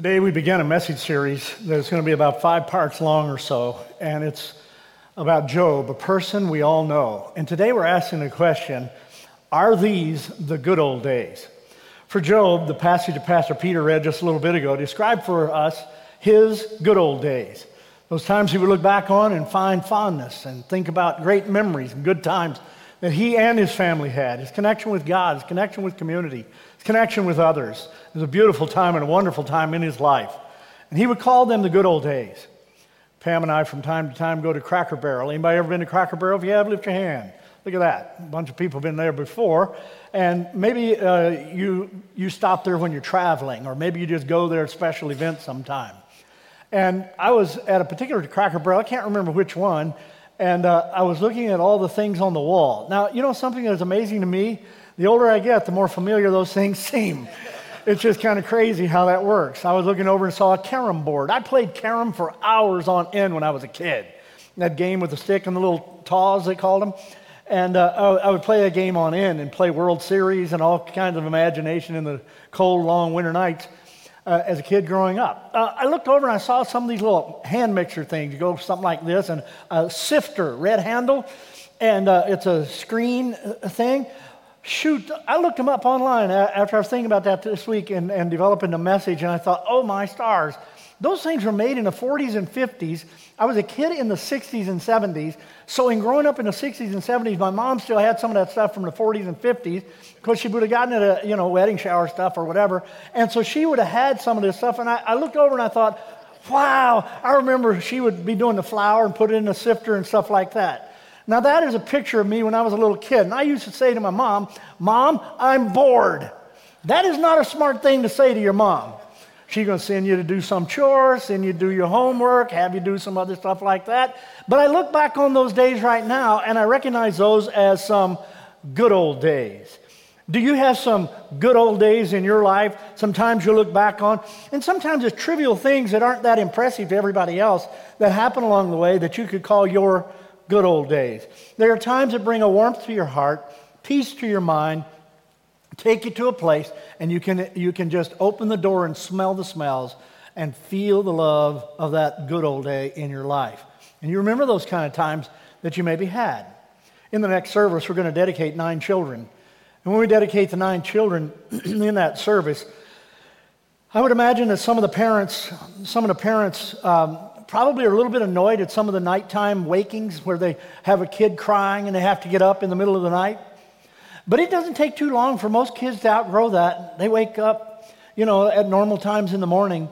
Today we begin a message series that's going to be about five parts long or so, and it's about Job, a person we all know. And today we're asking the question Are these the good old days? For Job, the passage that Pastor Peter read just a little bit ago described for us his good old days. Those times he would look back on and find fondness and think about great memories and good times that he and his family had, his connection with God, his connection with community, connection with others. It was a beautiful time and a wonderful time in his life. And he would call them the good old days. Pam and I, from time to time, go to Cracker Barrel. Anybody ever been to Cracker Barrel? If you have, lift your hand. Look at that. A bunch of people have been there before. And maybe uh, you, you stop there when you're traveling, or maybe you just go there at special events sometime. And I was at a particular Cracker Barrel, I can't remember which one, and uh, I was looking at all the things on the wall. Now, you know something that's amazing to me? The older I get, the more familiar those things seem. It's just kind of crazy how that works. I was looking over and saw a carom board. I played carom for hours on end when I was a kid. That game with the stick and the little taws, they called them. And uh, I would play a game on end and play World Series and all kinds of imagination in the cold, long winter nights uh, as a kid growing up. Uh, I looked over and I saw some of these little hand mixer things. You go something like this, and a sifter, red handle, and uh, it's a screen uh, thing. Shoot, I looked them up online uh, after I was thinking about that this week and, and developing the message, and I thought, oh my stars. Those things were made in the 40s and 50s. I was a kid in the 60s and 70s. So, in growing up in the 60s and 70s, my mom still had some of that stuff from the 40s and 50s because she would have gotten it at, you know, wedding shower stuff or whatever. And so she would have had some of this stuff. And I, I looked over and I thought, wow, I remember she would be doing the flour and put it in a sifter and stuff like that. Now, that is a picture of me when I was a little kid. And I used to say to my mom, Mom, I'm bored. That is not a smart thing to say to your mom. She's going to send you to do some chores, send you to do your homework, have you do some other stuff like that. But I look back on those days right now and I recognize those as some good old days. Do you have some good old days in your life? Sometimes you look back on, and sometimes it's trivial things that aren't that impressive to everybody else that happen along the way that you could call your good old days. There are times that bring a warmth to your heart, peace to your mind, take you to a place and you can, you can just open the door and smell the smells and feel the love of that good old day in your life. And you remember those kind of times that you maybe had. In the next service, we're going to dedicate nine children. And when we dedicate the nine children in that service, I would imagine that some of the parents, some of the parents um, probably are a little bit annoyed at some of the nighttime wakings where they have a kid crying and they have to get up in the middle of the night. But it doesn't take too long for most kids to outgrow that. They wake up, you know, at normal times in the morning.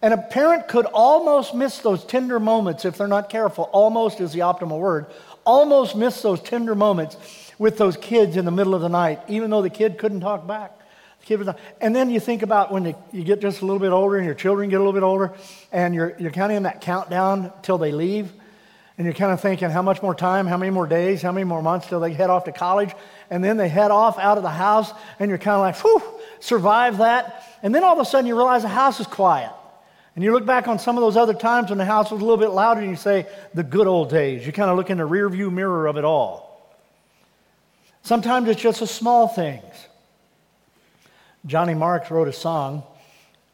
And a parent could almost miss those tender moments if they're not careful. Almost is the optimal word. Almost miss those tender moments with those kids in the middle of the night, even though the kid couldn't talk back. And then you think about when you get just a little bit older and your children get a little bit older, and you're, you're kind of in that countdown till they leave. And you're kind of thinking, how much more time, how many more days, how many more months till they head off to college? and then they head off out of the house, and you're kind of like, whew, survive that. And then all of a sudden you realize the house is quiet. And you look back on some of those other times when the house was a little bit louder, and you say, the good old days. You kind of look in the rearview mirror of it all. Sometimes it's just the small things. Johnny Marks wrote a song,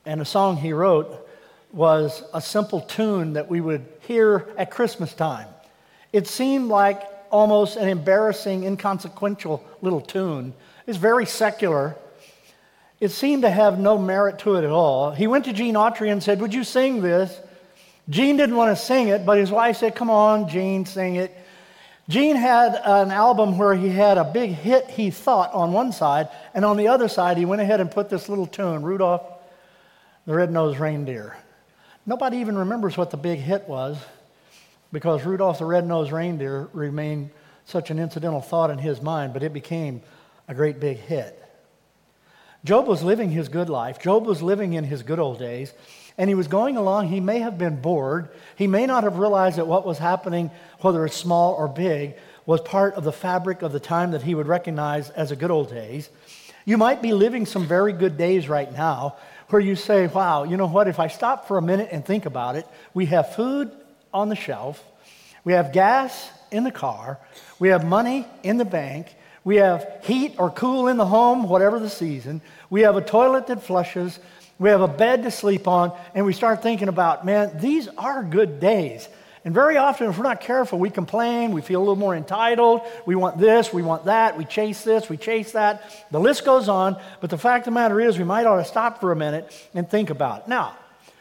and the song he wrote was a simple tune that we would hear at Christmas time. It seemed like almost an embarrassing, inconsequential little tune. It's very secular. It seemed to have no merit to it at all. He went to Gene Autry and said, Would you sing this? Gene didn't want to sing it, but his wife said, Come on, Gene, sing it. Gene had an album where he had a big hit, he thought, on one side, and on the other side, he went ahead and put this little tune, Rudolph the Red-Nosed Reindeer. Nobody even remembers what the big hit was because Rudolph the Red-Nosed Reindeer remained such an incidental thought in his mind, but it became a great big hit. Job was living his good life. Job was living in his good old days, and he was going along. He may have been bored. He may not have realized that what was happening, whether it's small or big, was part of the fabric of the time that he would recognize as a good old days. You might be living some very good days right now where you say, wow, you know what? If I stop for a minute and think about it, we have food on the shelf. We have gas in the car. We have money in the bank. We have heat or cool in the home, whatever the season. We have a toilet that flushes. We have a bed to sleep on, and we start thinking about, man, these are good days. And very often, if we're not careful, we complain, we feel a little more entitled, we want this, we want that, we chase this, we chase that. The list goes on, but the fact of the matter is, we might ought to stop for a minute and think about it. Now,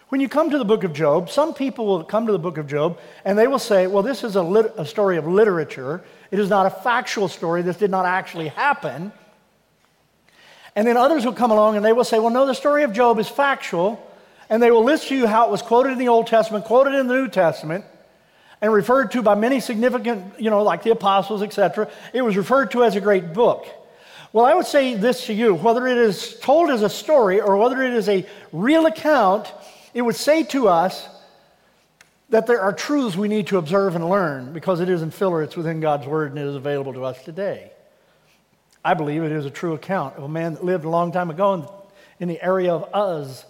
when you come to the book of Job, some people will come to the book of Job and they will say, well, this is a, lit- a story of literature. It is not a factual story. This did not actually happen. And then others will come along and they will say, well, no, the story of Job is factual. And they will list to you how it was quoted in the Old Testament, quoted in the New Testament and referred to by many significant, you know, like the apostles, etc. It was referred to as a great book. Well, I would say this to you whether it is told as a story or whether it is a real account, it would say to us that there are truths we need to observe and learn because it isn't filler, it's within God's Word and it is available to us today. I believe it is a true account of a man that lived a long time ago in, in the area of Uz.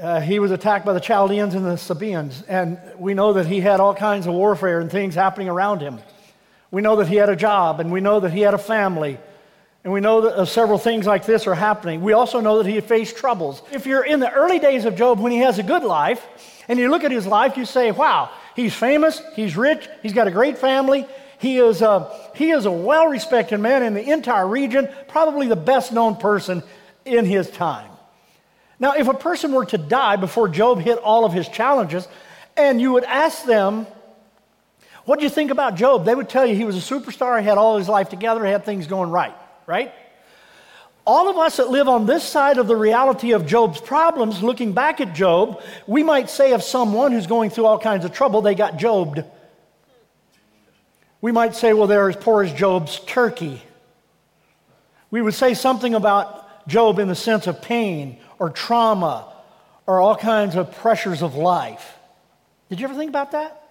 Uh, he was attacked by the Chaldeans and the Sabaeans, and we know that he had all kinds of warfare and things happening around him. We know that he had a job, and we know that he had a family, and we know that uh, several things like this are happening. We also know that he faced troubles. If you're in the early days of Job when he has a good life, and you look at his life, you say, wow, he's famous, he's rich, he's got a great family, Uh, he is a, he is a well respected man in the entire region, probably the best known person in his time. Now, if a person were to die before Job hit all of his challenges, and you would ask them, What do you think about Job? They would tell you he was a superstar, he had all his life together, he had things going right, right? All of us that live on this side of the reality of Job's problems, looking back at Job, we might say of someone who's going through all kinds of trouble, they got Jobed. We might say, well, they're as poor as Job's turkey. We would say something about Job in the sense of pain or trauma or all kinds of pressures of life. Did you ever think about that?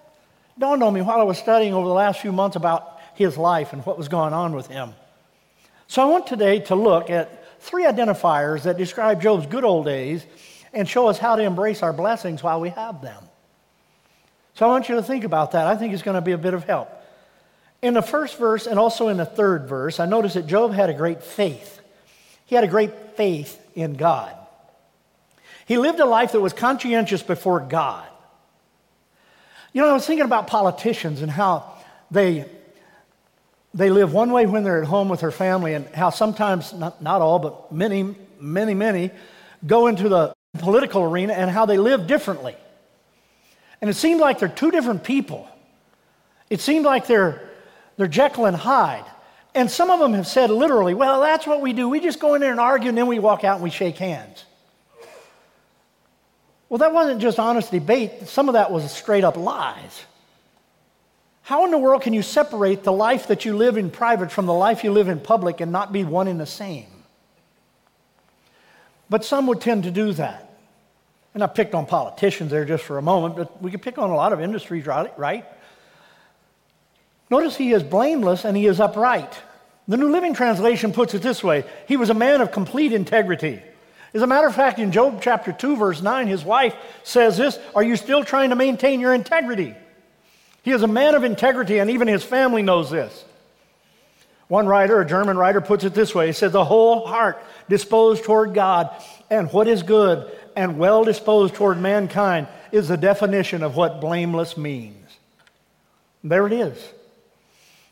Dawned on me while I was studying over the last few months about his life and what was going on with him. So I want today to look at three identifiers that describe Job's good old days and show us how to embrace our blessings while we have them. So I want you to think about that. I think it's going to be a bit of help. In the first verse and also in the third verse, I notice that Job had a great faith. He had a great faith in God. He lived a life that was conscientious before God. You know, I was thinking about politicians and how they, they live one way when they're at home with their family, and how sometimes, not, not all, but many, many, many, go into the political arena and how they live differently. And it seemed like they're two different people. It seemed like they're, they're Jekyll and Hyde. And some of them have said literally, well, that's what we do. We just go in there and argue, and then we walk out and we shake hands. Well, that wasn't just honest debate, some of that was straight up lies. How in the world can you separate the life that you live in private from the life you live in public and not be one and the same? But some would tend to do that. And I picked on politicians there just for a moment, but we could pick on a lot of industries, right? Notice he is blameless and he is upright. The New Living Translation puts it this way He was a man of complete integrity. As a matter of fact, in Job chapter 2, verse 9, his wife says this Are you still trying to maintain your integrity? He is a man of integrity, and even his family knows this. One writer, a German writer, puts it this way He said, The whole heart disposed toward God, and what is good and well disposed toward mankind is the definition of what blameless means. There it is.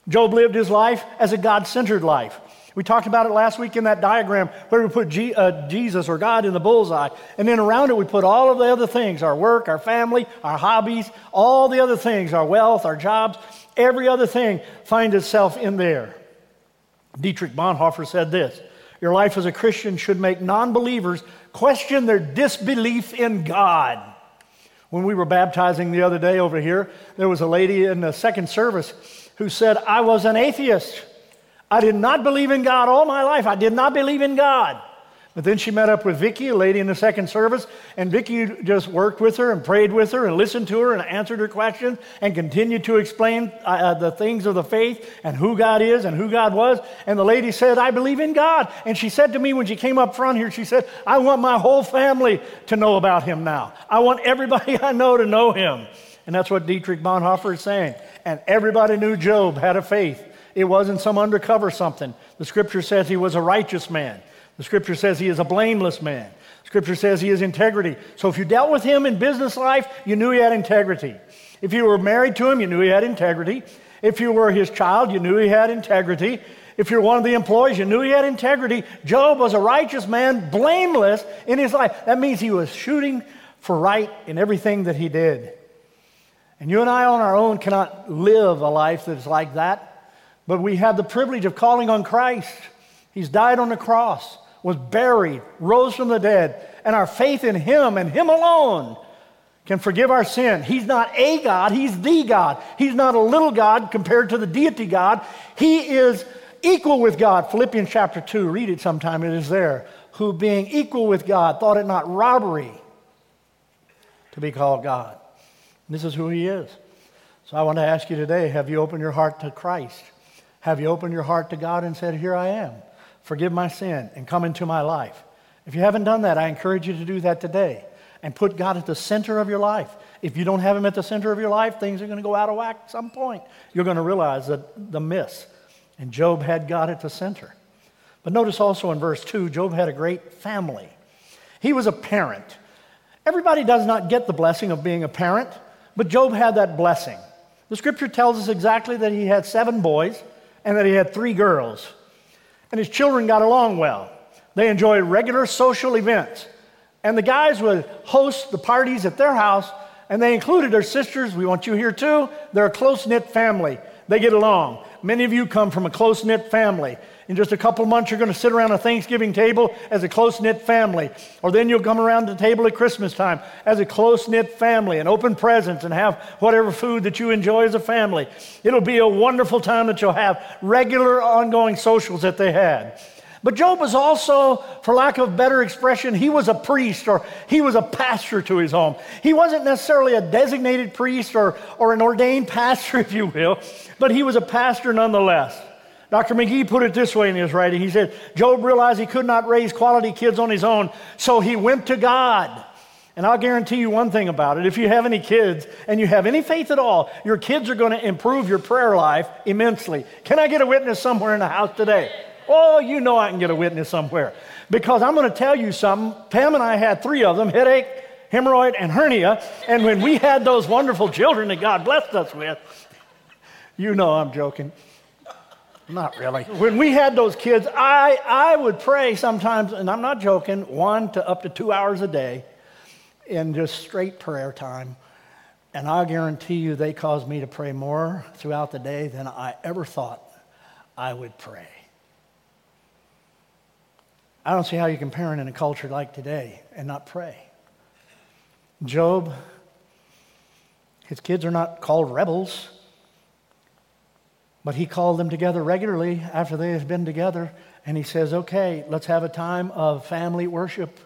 Job lived his life as a God centered life. We talked about it last week in that diagram where we put G, uh, Jesus or God in the bullseye. And then around it, we put all of the other things our work, our family, our hobbies, all the other things, our wealth, our jobs, every other thing finds itself in there. Dietrich Bonhoeffer said this Your life as a Christian should make non believers question their disbelief in God. When we were baptizing the other day over here, there was a lady in the second service who said, I was an atheist. I did not believe in God all my life. I did not believe in God. But then she met up with Vicky, a lady in the second service, and Vicky just worked with her and prayed with her and listened to her and answered her questions and continued to explain uh, uh, the things of the faith and who God is and who God was. And the lady said, I believe in God. And she said to me when she came up front here, she said, I want my whole family to know about him now. I want everybody I know to know him. And that's what Dietrich Bonhoeffer is saying. And everybody knew Job had a faith. It wasn't some undercover something. The scripture says he was a righteous man. The scripture says he is a blameless man. Scripture says he is integrity. So if you dealt with him in business life, you knew he had integrity. If you were married to him, you knew he had integrity. If you were his child, you knew he had integrity. If you're one of the employees, you knew he had integrity. Job was a righteous man, blameless in his life. That means he was shooting for right in everything that he did. And you and I on our own cannot live a life that's like that. But we have the privilege of calling on Christ. He's died on the cross was buried, rose from the dead, and our faith in Him and Him alone can forgive our sin. He's not a God, He's the God. He's not a little God compared to the deity God. He is equal with God. Philippians chapter 2, read it sometime, it is there. Who being equal with God thought it not robbery to be called God. This is who He is. So I want to ask you today have you opened your heart to Christ? Have you opened your heart to God and said, Here I am? forgive my sin, and come into my life. If you haven't done that, I encourage you to do that today and put God at the center of your life. If you don't have Him at the center of your life, things are going to go out of whack at some point. You're going to realize that the miss. And Job had God at the center. But notice also in verse 2, Job had a great family. He was a parent. Everybody does not get the blessing of being a parent, but Job had that blessing. The scripture tells us exactly that he had seven boys and that he had three girls and his children got along well. They enjoyed regular social events. And the guys would host the parties at their house, and they included their sisters. We want you here too. They're a close knit family. They get along. Many of you come from a close knit family. In just a couple months, you're going to sit around a Thanksgiving table as a close knit family. Or then you'll come around the table at Christmas time as a close knit family and open presents and have whatever food that you enjoy as a family. It'll be a wonderful time that you'll have regular, ongoing socials that they had. But Job was also, for lack of better expression, he was a priest or he was a pastor to his home. He wasn't necessarily a designated priest or, or an ordained pastor, if you will, but he was a pastor nonetheless. Dr. McGee put it this way in his writing. He said, Job realized he could not raise quality kids on his own, so he went to God. And I'll guarantee you one thing about it. If you have any kids and you have any faith at all, your kids are going to improve your prayer life immensely. Can I get a witness somewhere in the house today? Oh, you know I can get a witness somewhere. Because I'm going to tell you something. Pam and I had three of them headache, hemorrhoid, and hernia. And when we had those wonderful children that God blessed us with, you know I'm joking. Not really. When we had those kids, I, I would pray sometimes, and I'm not joking, one to up to two hours a day in just straight prayer time. And I guarantee you they caused me to pray more throughout the day than I ever thought I would pray. I don't see how you can parent in a culture like today and not pray. Job, his kids are not called rebels. But he called them together regularly after they had been together, and he says, Okay, let's have a time of family worship.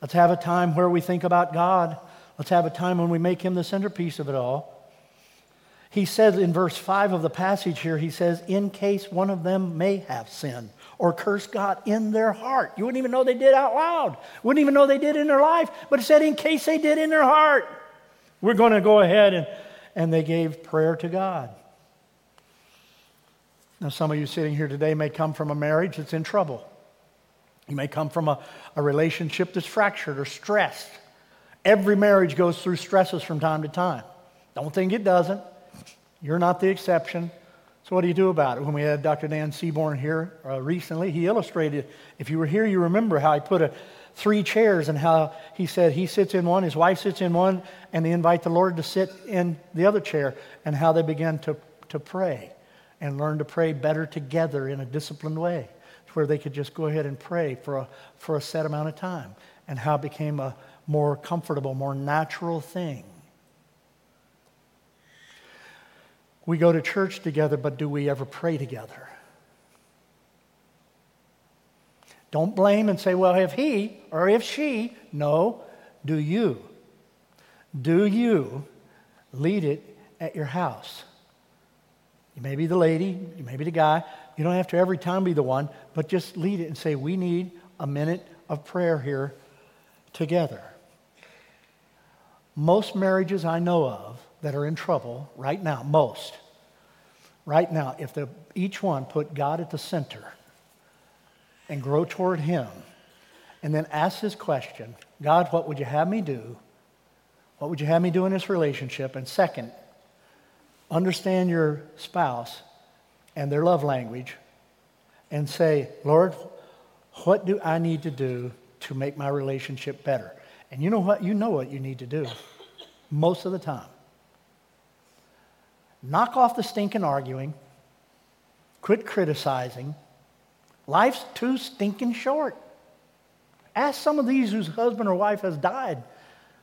Let's have a time where we think about God. Let's have a time when we make him the centerpiece of it all. He says in verse 5 of the passage here, he says, In case one of them may have sinned or cursed God in their heart. You wouldn't even know they did out loud, wouldn't even know they did in their life, but it said, In case they did in their heart. We're going to go ahead and, and they gave prayer to God. Now, some of you sitting here today may come from a marriage that's in trouble. You may come from a, a relationship that's fractured or stressed. Every marriage goes through stresses from time to time. Don't think it doesn't. You're not the exception. So, what do you do about it? When we had Dr. Dan Seaborn here uh, recently, he illustrated, if you were here, you remember how he put a, three chairs and how he said he sits in one, his wife sits in one, and they invite the Lord to sit in the other chair, and how they began to, to pray and learn to pray better together in a disciplined way, where they could just go ahead and pray for a, for a set amount of time, and how it became a more comfortable, more natural thing. We go to church together, but do we ever pray together? Don't blame and say, well, if he or if she, no, do you? Do you lead it at your house? You may be the lady, you may be the guy. You don't have to every time be the one, but just lead it and say, We need a minute of prayer here together. Most marriages I know of that are in trouble right now, most, right now, if each one put God at the center and grow toward Him and then ask this question God, what would you have me do? What would you have me do in this relationship? And second, understand your spouse and their love language and say, Lord, what do I need to do to make my relationship better? And you know what? You know what you need to do most of the time. Knock off the stinking arguing, quit criticizing. Life's too stinking short. Ask some of these whose husband or wife has died.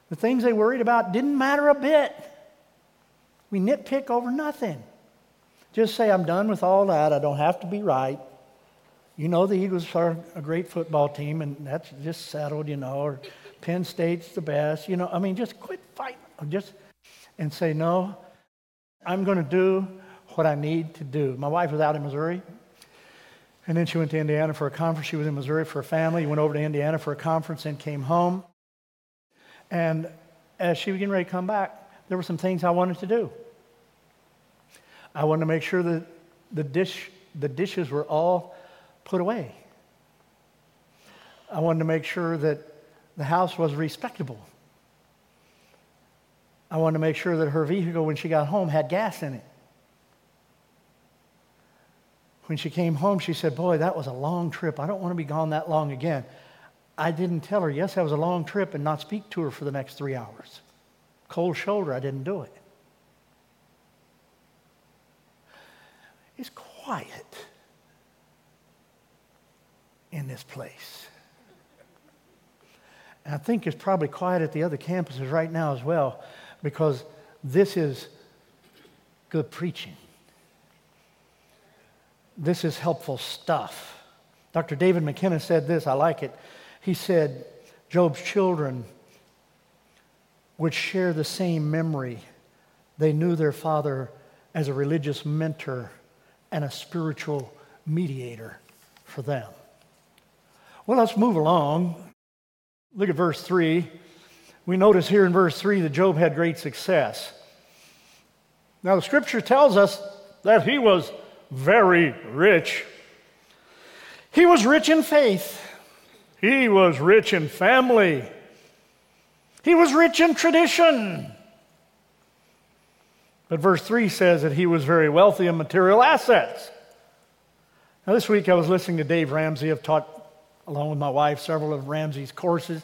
The things they worried about didn't matter a bit. We nitpick over nothing. Just say, I'm done with all that. I don't have to be right. You know, the Eagles are a great football team, and that's just settled, you know, or Penn State's the best. You know, I mean, just quit fighting. Just and say, no, I'm going to do what I need to do. My wife was out in Missouri, and then she went to Indiana for a conference. She was in Missouri for a family, went over to Indiana for a conference, and came home. And as she was getting ready to come back, there were some things I wanted to do. I wanted to make sure that the, dish, the dishes were all put away. I wanted to make sure that the house was respectable. I wanted to make sure that her vehicle, when she got home, had gas in it. When she came home, she said, Boy, that was a long trip. I don't want to be gone that long again. I didn't tell her, Yes, that was a long trip, and not speak to her for the next three hours. Cold shoulder, I didn't do it. It's quiet in this place. And I think it's probably quiet at the other campuses right now as well because this is good preaching. This is helpful stuff. Dr. David McKenna said this, I like it. He said, Job's children would share the same memory. They knew their father as a religious mentor and a spiritual mediator for them. Well, let's move along. Look at verse 3. We notice here in verse 3 that Job had great success. Now, the scripture tells us that he was very rich. He was rich in faith, he was rich in family, he was rich in tradition. But verse 3 says that he was very wealthy in material assets. Now, this week I was listening to Dave Ramsey. I've taught, along with my wife, several of Ramsey's courses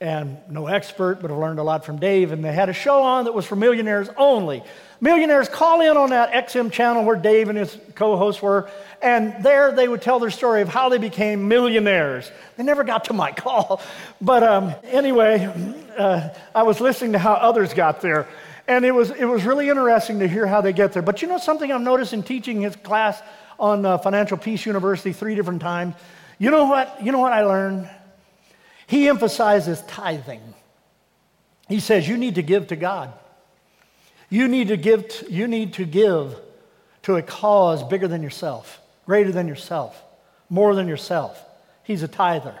and no expert, but I've learned a lot from Dave. And they had a show on that was for millionaires only. Millionaires call in on that XM channel where Dave and his co hosts were, and there they would tell their story of how they became millionaires. They never got to my call. But um, anyway, uh, I was listening to how others got there. And it was, it was really interesting to hear how they get there. But you know something I've noticed in teaching his class on uh, Financial Peace University three different times? You know what? You know what I learned? He emphasizes tithing. He says, You need to give to God. You need to give, to, you need to give to a cause bigger than yourself, greater than yourself, more than yourself. He's a tither.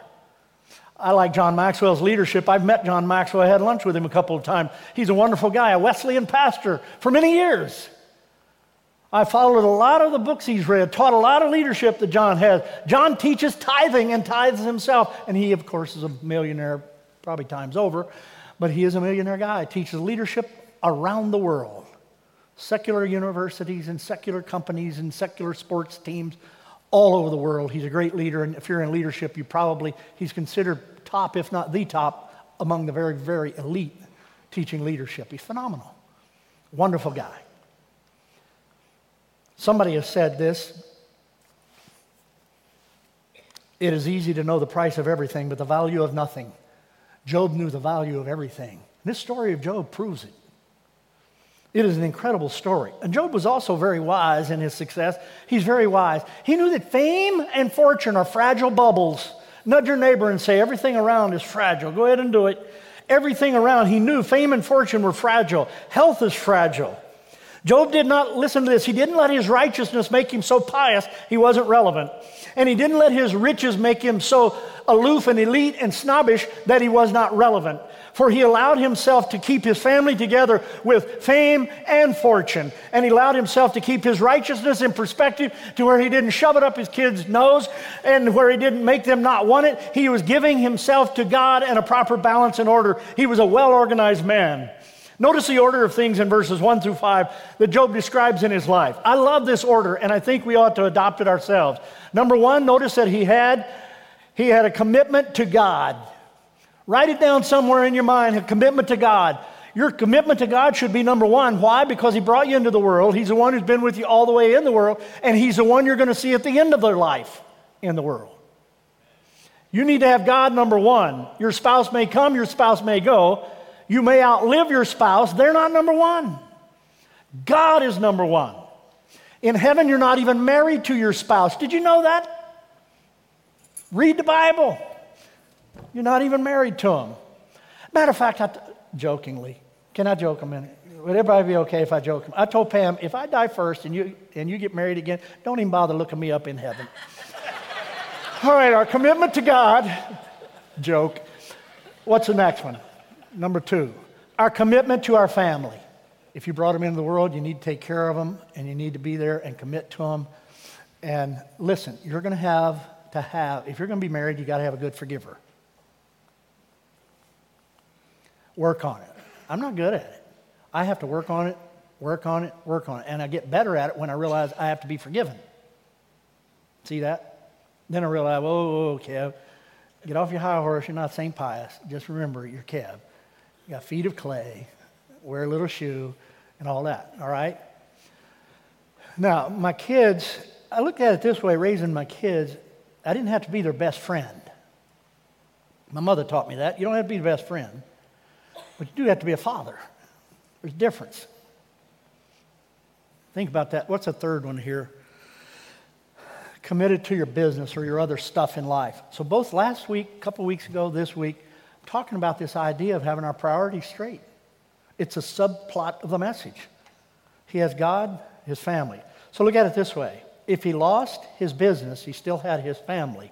I like John Maxwell's leadership. I've met John Maxwell. I had lunch with him a couple of times. He's a wonderful guy, a Wesleyan pastor for many years. I followed a lot of the books he's read, taught a lot of leadership that John has. John teaches tithing and tithes himself. And he, of course, is a millionaire, probably times over, but he is a millionaire guy. Teaches leadership around the world secular universities and secular companies and secular sports teams all over the world. He's a great leader. And if you're in leadership, you probably, he's considered top, if not the top, among the very, very elite teaching leadership. He's phenomenal. Wonderful guy. Somebody has said this It is easy to know the price of everything, but the value of nothing. Job knew the value of everything. This story of Job proves it. It is an incredible story. And Job was also very wise in his success. He's very wise. He knew that fame and fortune are fragile bubbles. Nudge your neighbor and say, Everything around is fragile. Go ahead and do it. Everything around, he knew fame and fortune were fragile. Health is fragile. Job did not listen to this. He didn't let his righteousness make him so pious he wasn't relevant. And he didn't let his riches make him so aloof and elite and snobbish that he was not relevant. For he allowed himself to keep his family together with fame and fortune. And he allowed himself to keep his righteousness in perspective to where he didn't shove it up his kids' nose and where he didn't make them not want it. He was giving himself to God and a proper balance and order. He was a well organized man. Notice the order of things in verses 1 through 5 that Job describes in his life. I love this order, and I think we ought to adopt it ourselves. Number one, notice that he had, he had a commitment to God. Write it down somewhere in your mind a commitment to God. Your commitment to God should be number one. Why? Because He brought you into the world. He's the one who's been with you all the way in the world, and He's the one you're going to see at the end of their life in the world. You need to have God number one. Your spouse may come, your spouse may go, you may outlive your spouse, they're not number one. God is number one. In heaven, you're not even married to your spouse. Did you know that? Read the Bible. You're not even married to him. Matter of fact, I t- jokingly, can I joke a minute? Would everybody be okay if I joke? I told Pam, if I die first and you, and you get married again, don't even bother looking me up in heaven. All right, our commitment to God, joke. What's the next one? Number two, our commitment to our family. If you brought them into the world, you need to take care of them and you need to be there and commit to them. And listen, you're going to have to have, if you're going to be married, you got to have a good forgiver. Work on it. I'm not good at it. I have to work on it, work on it, work on it. And I get better at it when I realize I have to be forgiven. See that? Then I realize, whoa, whoa, Kev, get off your high horse. You're not St. Pius. Just remember, you're Kev. You got feet of clay, wear a little shoe, and all that, all right? Now, my kids, I look at it this way raising my kids, I didn't have to be their best friend. My mother taught me that. You don't have to be the best friend, but you do have to be a father. There's a difference. Think about that. What's the third one here? Committed to your business or your other stuff in life. So, both last week, a couple weeks ago, this week, talking about this idea of having our priorities straight. It's a subplot of the message. He has God, his family. So look at it this way if he lost his business, he still had his family.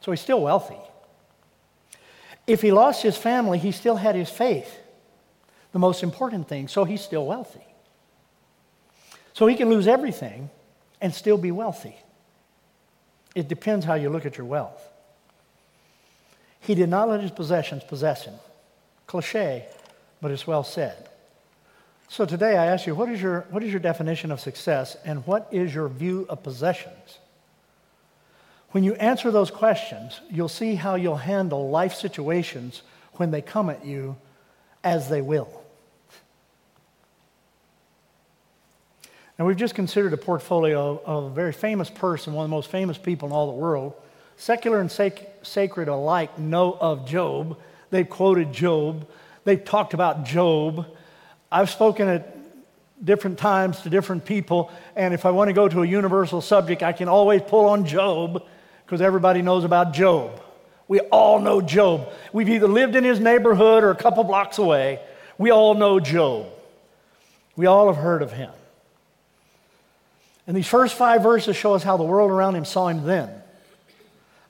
So he's still wealthy. If he lost his family, he still had his faith, the most important thing, so he's still wealthy. So he can lose everything and still be wealthy. It depends how you look at your wealth. He did not let his possessions possess him. Cliche, but it's well said. So today I ask you, what is your, what is your definition of success and what is your view of possessions? When you answer those questions, you'll see how you'll handle life situations when they come at you as they will. Now, we've just considered a portfolio of a very famous person, one of the most famous people in all the world, Secular and sac- sacred alike know of Job. They've quoted Job. They've talked about Job. I've spoken at different times to different people, and if I want to go to a universal subject, I can always pull on Job because everybody knows about Job. We all know Job. We've either lived in his neighborhood or a couple blocks away. We all know Job. We all have heard of him. And these first five verses show us how the world around him saw him then.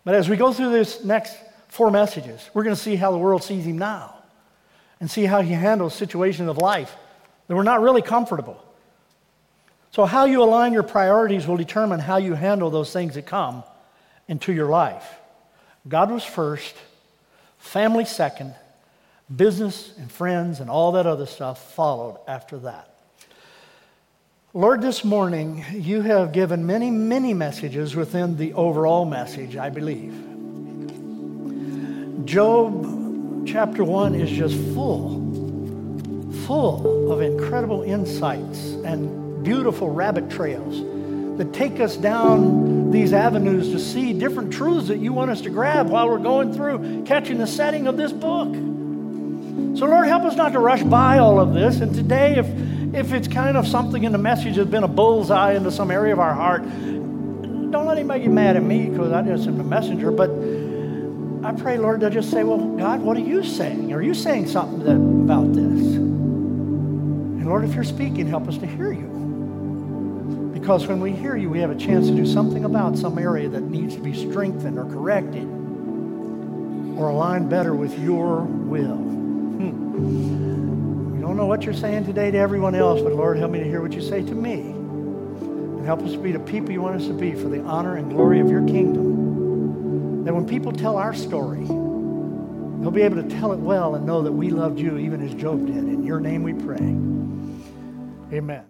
But as we go through this next four messages, we're going to see how the world sees him now and see how he handles situations of life that were not really comfortable. So, how you align your priorities will determine how you handle those things that come into your life. God was first, family second, business and friends and all that other stuff followed after that. Lord, this morning you have given many, many messages within the overall message, I believe. Job chapter 1 is just full, full of incredible insights and beautiful rabbit trails that take us down these avenues to see different truths that you want us to grab while we're going through catching the setting of this book. So, Lord, help us not to rush by all of this. And today, if if it's kind of something in the message that's been a bullseye into some area of our heart, don't let anybody get mad at me because I just am the messenger. But I pray, Lord, they'll just say, Well, God, what are you saying? Are you saying something that, about this? And Lord, if you're speaking, help us to hear you. Because when we hear you, we have a chance to do something about some area that needs to be strengthened or corrected or aligned better with your will. We don't know what you're saying today to everyone else, but Lord, help me to hear what you say to me. And help us be the people you want us to be for the honor and glory of your kingdom. That when people tell our story, they'll be able to tell it well and know that we loved you even as Job did. In your name we pray. Amen.